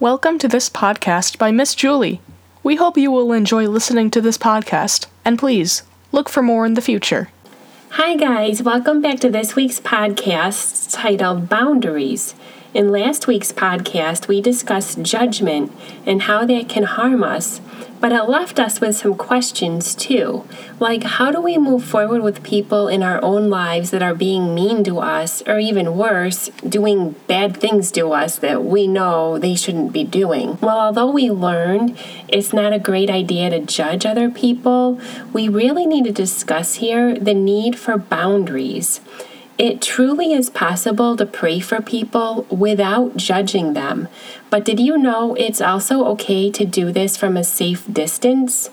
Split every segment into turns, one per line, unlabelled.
Welcome to this podcast by Miss Julie. We hope you will enjoy listening to this podcast, and please look for more in the future.
Hi, guys. Welcome back to this week's podcast titled Boundaries. In last week's podcast, we discussed judgment and how that can harm us, but it left us with some questions too. Like, how do we move forward with people in our own lives that are being mean to us, or even worse, doing bad things to us that we know they shouldn't be doing? Well, although we learned it's not a great idea to judge other people, we really need to discuss here the need for boundaries. It truly is possible to pray for people without judging them. But did you know it's also okay to do this from a safe distance?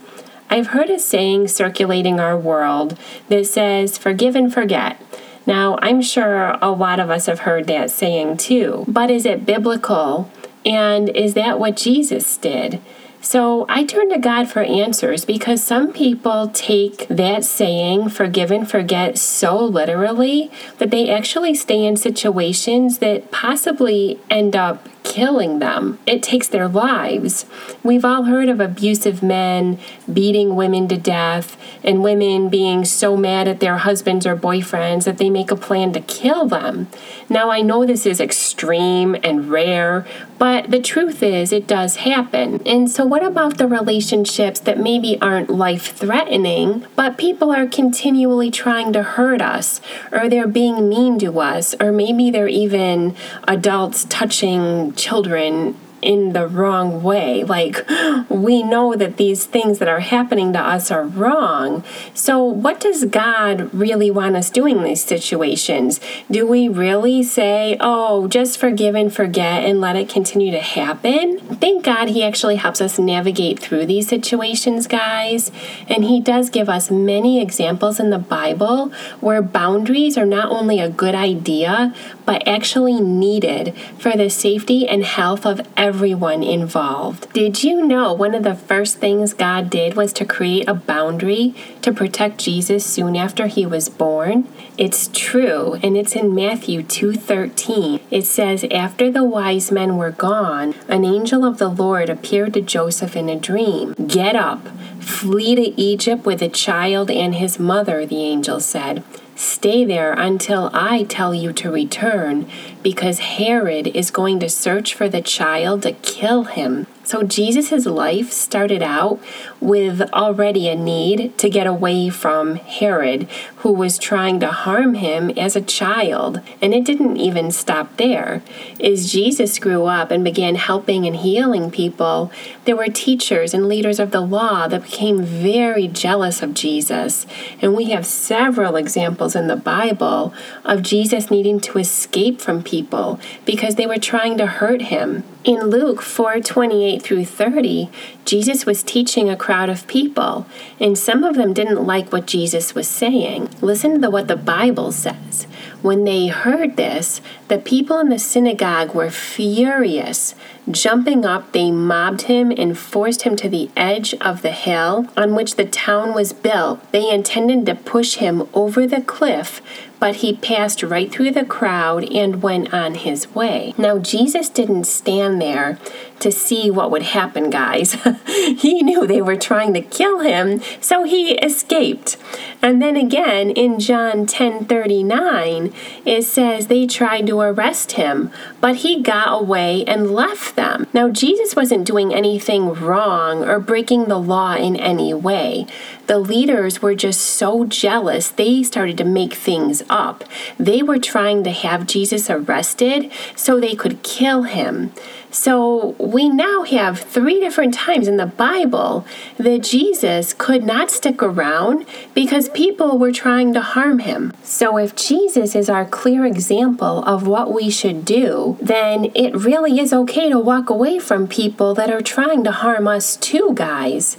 I've heard a saying circulating our world that says, forgive and forget. Now, I'm sure a lot of us have heard that saying too, but is it biblical? And is that what Jesus did? So I turn to God for answers because some people take that saying, forgive and forget, so literally that they actually stay in situations that possibly end up killing them. It takes their lives. We've all heard of abusive men beating women to death and women being so mad at their husbands or boyfriends that they make a plan to kill them. Now, I know this is extreme and rare, but the truth is it does happen. And so, what about the relationships that maybe aren't life threatening, but people are continually trying to hurt us, or they're being mean to us, or maybe they're even adults touching children in the wrong way. Like, we know that these things that are happening to us are wrong. So, what does God really want us doing in these situations? Do we really say, oh, just forgive and forget and let it continue to happen? Thank God He actually helps us navigate through these situations, guys. And He does give us many examples in the Bible where boundaries are not only a good idea, but actually needed for the safety and health of everyone everyone involved. Did you know one of the first things God did was to create a boundary to protect Jesus soon after he was born? It's true, and it's in Matthew 2:13. It says, "After the wise men were gone, an angel of the Lord appeared to Joseph in a dream. Get up, flee to Egypt with the child and his mother," the angel said. Stay there until I tell you to return, because Herod is going to search for the child to kill him. So Jesus' life started out with already a need to get away from Herod, who was trying to harm him as a child. And it didn't even stop there. As Jesus grew up and began helping and healing people, there were teachers and leaders of the law that became very jealous of Jesus. And we have several examples in the Bible of Jesus needing to escape from people because they were trying to hurt him. In Luke 4:28 through 30, Jesus was teaching a crowd of people, and some of them didn't like what Jesus was saying. Listen to what the Bible says. When they heard this, the people in the synagogue were furious. Jumping up, they mobbed him and forced him to the edge of the hill on which the town was built. They intended to push him over the cliff, but he passed right through the crowd and went on his way. Now, Jesus didn't stand there to see what would happen, guys. he knew they were trying to kill him, so he escaped. And then again in John 10:39, it says they tried to arrest him, but he got away and left them. Now Jesus wasn't doing anything wrong or breaking the law in any way. The leaders were just so jealous, they started to make things up. They were trying to have Jesus arrested so they could kill him. So we now have three different times in the Bible that Jesus could not stick around because people were trying to harm him. So if Jesus is our clear example of what we should do, then it really is okay to walk away from people that are trying to harm us too, guys.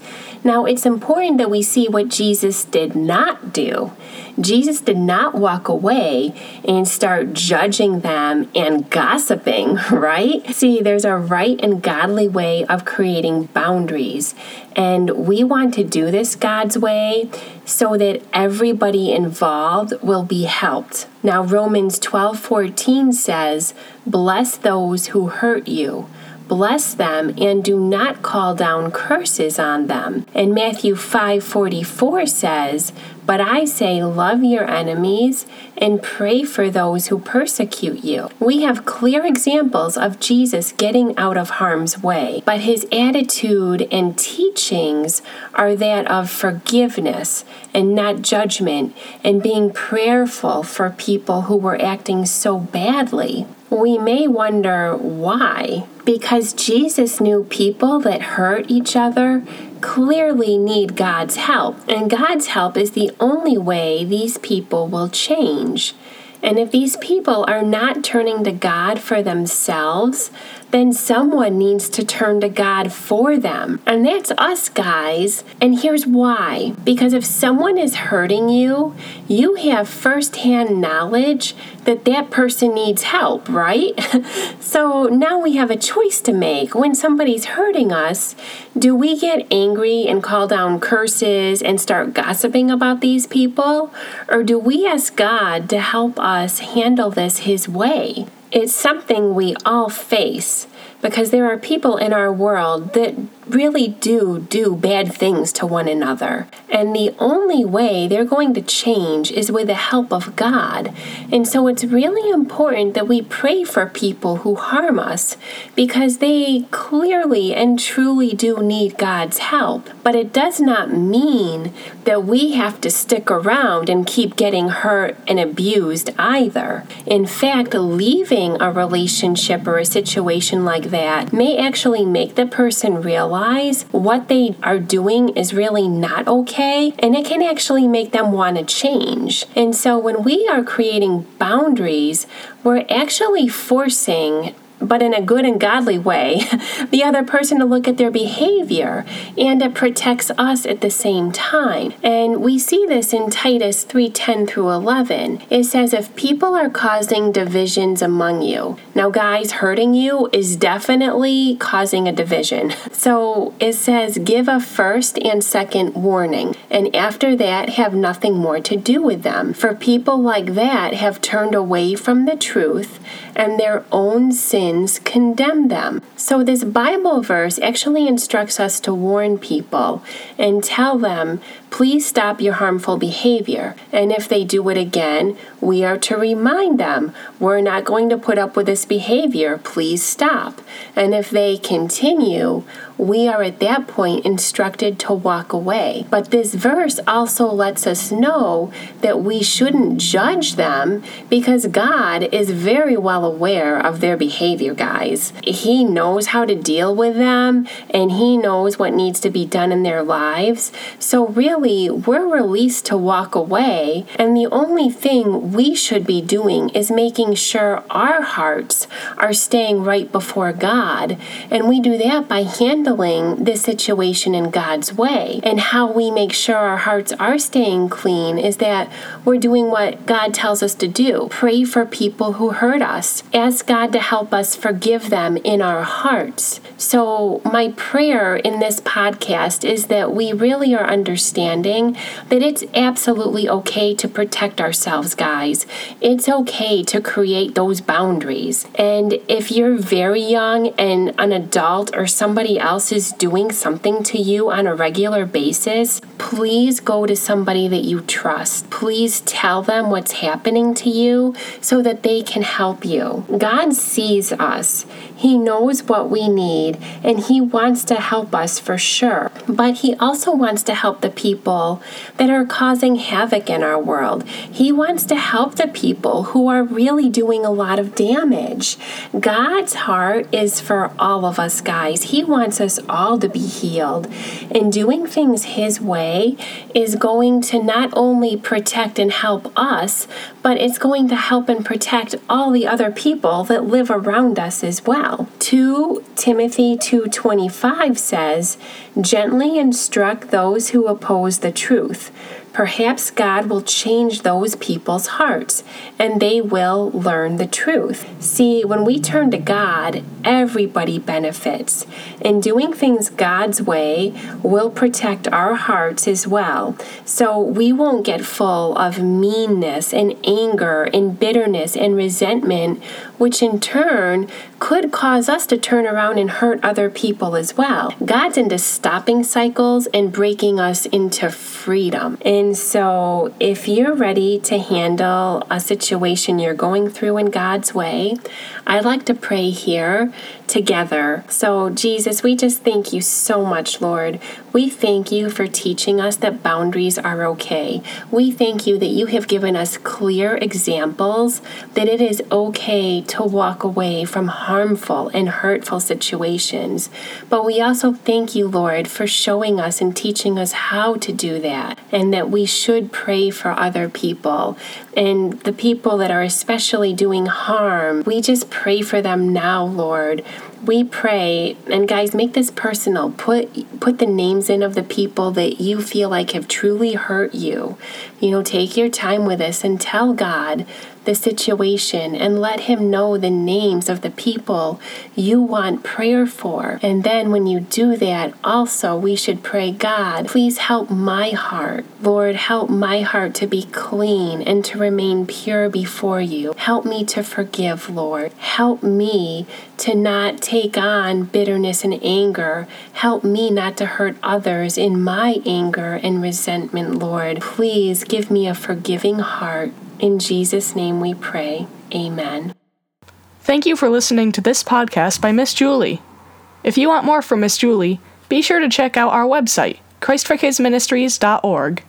Now, it's important that we see what Jesus did not do. Jesus did not walk away and start judging them and gossiping, right? See, there's a right and godly way of creating boundaries. And we want to do this God's way so that everybody involved will be helped. Now, Romans 12 14 says, Bless those who hurt you bless them and do not call down curses on them. And Matthew 5:44 says, "But I say love your enemies and pray for those who persecute you." We have clear examples of Jesus getting out of harm's way, but his attitude and teachings are that of forgiveness and not judgment and being prayerful for people who were acting so badly. We may wonder why. Because Jesus knew people that hurt each other clearly need God's help, and God's help is the only way these people will change. And if these people are not turning to God for themselves, then someone needs to turn to God for them. And that's us, guys. And here's why because if someone is hurting you, you have firsthand knowledge that that person needs help, right? so now we have a choice to make. When somebody's hurting us, do we get angry and call down curses and start gossiping about these people? Or do we ask God to help us handle this His way? It's something we all face because there are people in our world that really do do bad things to one another. And the only way they're going to change is with the help of God. And so it's really important that we pray for people who harm us because they clearly and truly do need God's help. But it does not mean that we have to stick around and keep getting hurt and abused either. In fact, leaving a relationship or a situation like that may actually make the person realize what they are doing is really not okay and it can actually make them want to change. And so when we are creating boundaries, we're actually forcing but in a good and godly way, the other person to look at their behavior, and it protects us at the same time. And we see this in Titus 3:10 through 11. It says if people are causing divisions among you. Now guys, hurting you is definitely causing a division. So it says give a first and second warning, and after that have nothing more to do with them. For people like that have turned away from the truth and their own sins condemn them. So, this Bible verse actually instructs us to warn people and tell them, please stop your harmful behavior. And if they do it again, we are to remind them, we're not going to put up with this behavior, please stop. And if they continue, we are at that point instructed to walk away. But this verse also lets us know that we shouldn't judge them because God is very well aware of their behavior, guys. He knows how to deal with them and He knows what needs to be done in their lives. So, really, we're released to walk away, and the only thing we should be doing is making sure our hearts are staying right before God. And we do that by handling this situation in God's way. And how we make sure our hearts are staying clean is that we're doing what God tells us to do pray for people who hurt us, ask God to help us forgive them in our hearts. So, my prayer in this podcast is that we really are understanding that it's absolutely okay to protect ourselves, guys. It's okay to create those boundaries. And if you're very young and an adult or somebody else is doing something to you on a regular basis, please go to somebody that you trust. Please tell them what's happening to you so that they can help you. God sees us. He knows what we need and He wants to help us for sure. But He also wants to help the people that are causing havoc in our world. He wants to help the people who are really doing a lot of damage. God's heart is for all of us, guys. He wants us all to be healed. And doing things His way is going to not only protect and help us, but it's going to help and protect all the other people that live around us as well. 2 Timothy 2:25 says, "Gently instruct those who oppose the truth." Perhaps God will change those people's hearts and they will learn the truth. See, when we turn to God, everybody benefits. And doing things God's way will protect our hearts as well. So we won't get full of meanness and anger and bitterness and resentment which in turn could cause us to turn around and hurt other people as well. God's into stopping cycles and breaking us into freedom. And so, if you're ready to handle a situation you're going through in God's way, I'd like to pray here together. So, Jesus, we just thank you so much, Lord. We thank you for teaching us that boundaries are okay. We thank you that you have given us clear examples that it is okay to walk away from harmful and hurtful situations. But we also thank you, Lord, for showing us and teaching us how to do that, and that we should pray for other people and the people that are especially doing harm. We just pray for them now, Lord we pray and guys make this personal put put the names in of the people that you feel like have truly hurt you you know take your time with this and tell god the situation and let Him know the names of the people you want prayer for. And then when you do that, also we should pray, God, please help my heart. Lord, help my heart to be clean and to remain pure before you. Help me to forgive, Lord. Help me to not take on bitterness and anger. Help me not to hurt others in my anger and resentment, Lord. Please give me a forgiving heart in Jesus' name we pray. Amen.
Thank you for listening to this podcast by Miss Julie. If you want more from Miss Julie, be sure to check out our website, ChristForKidsMinistries.org.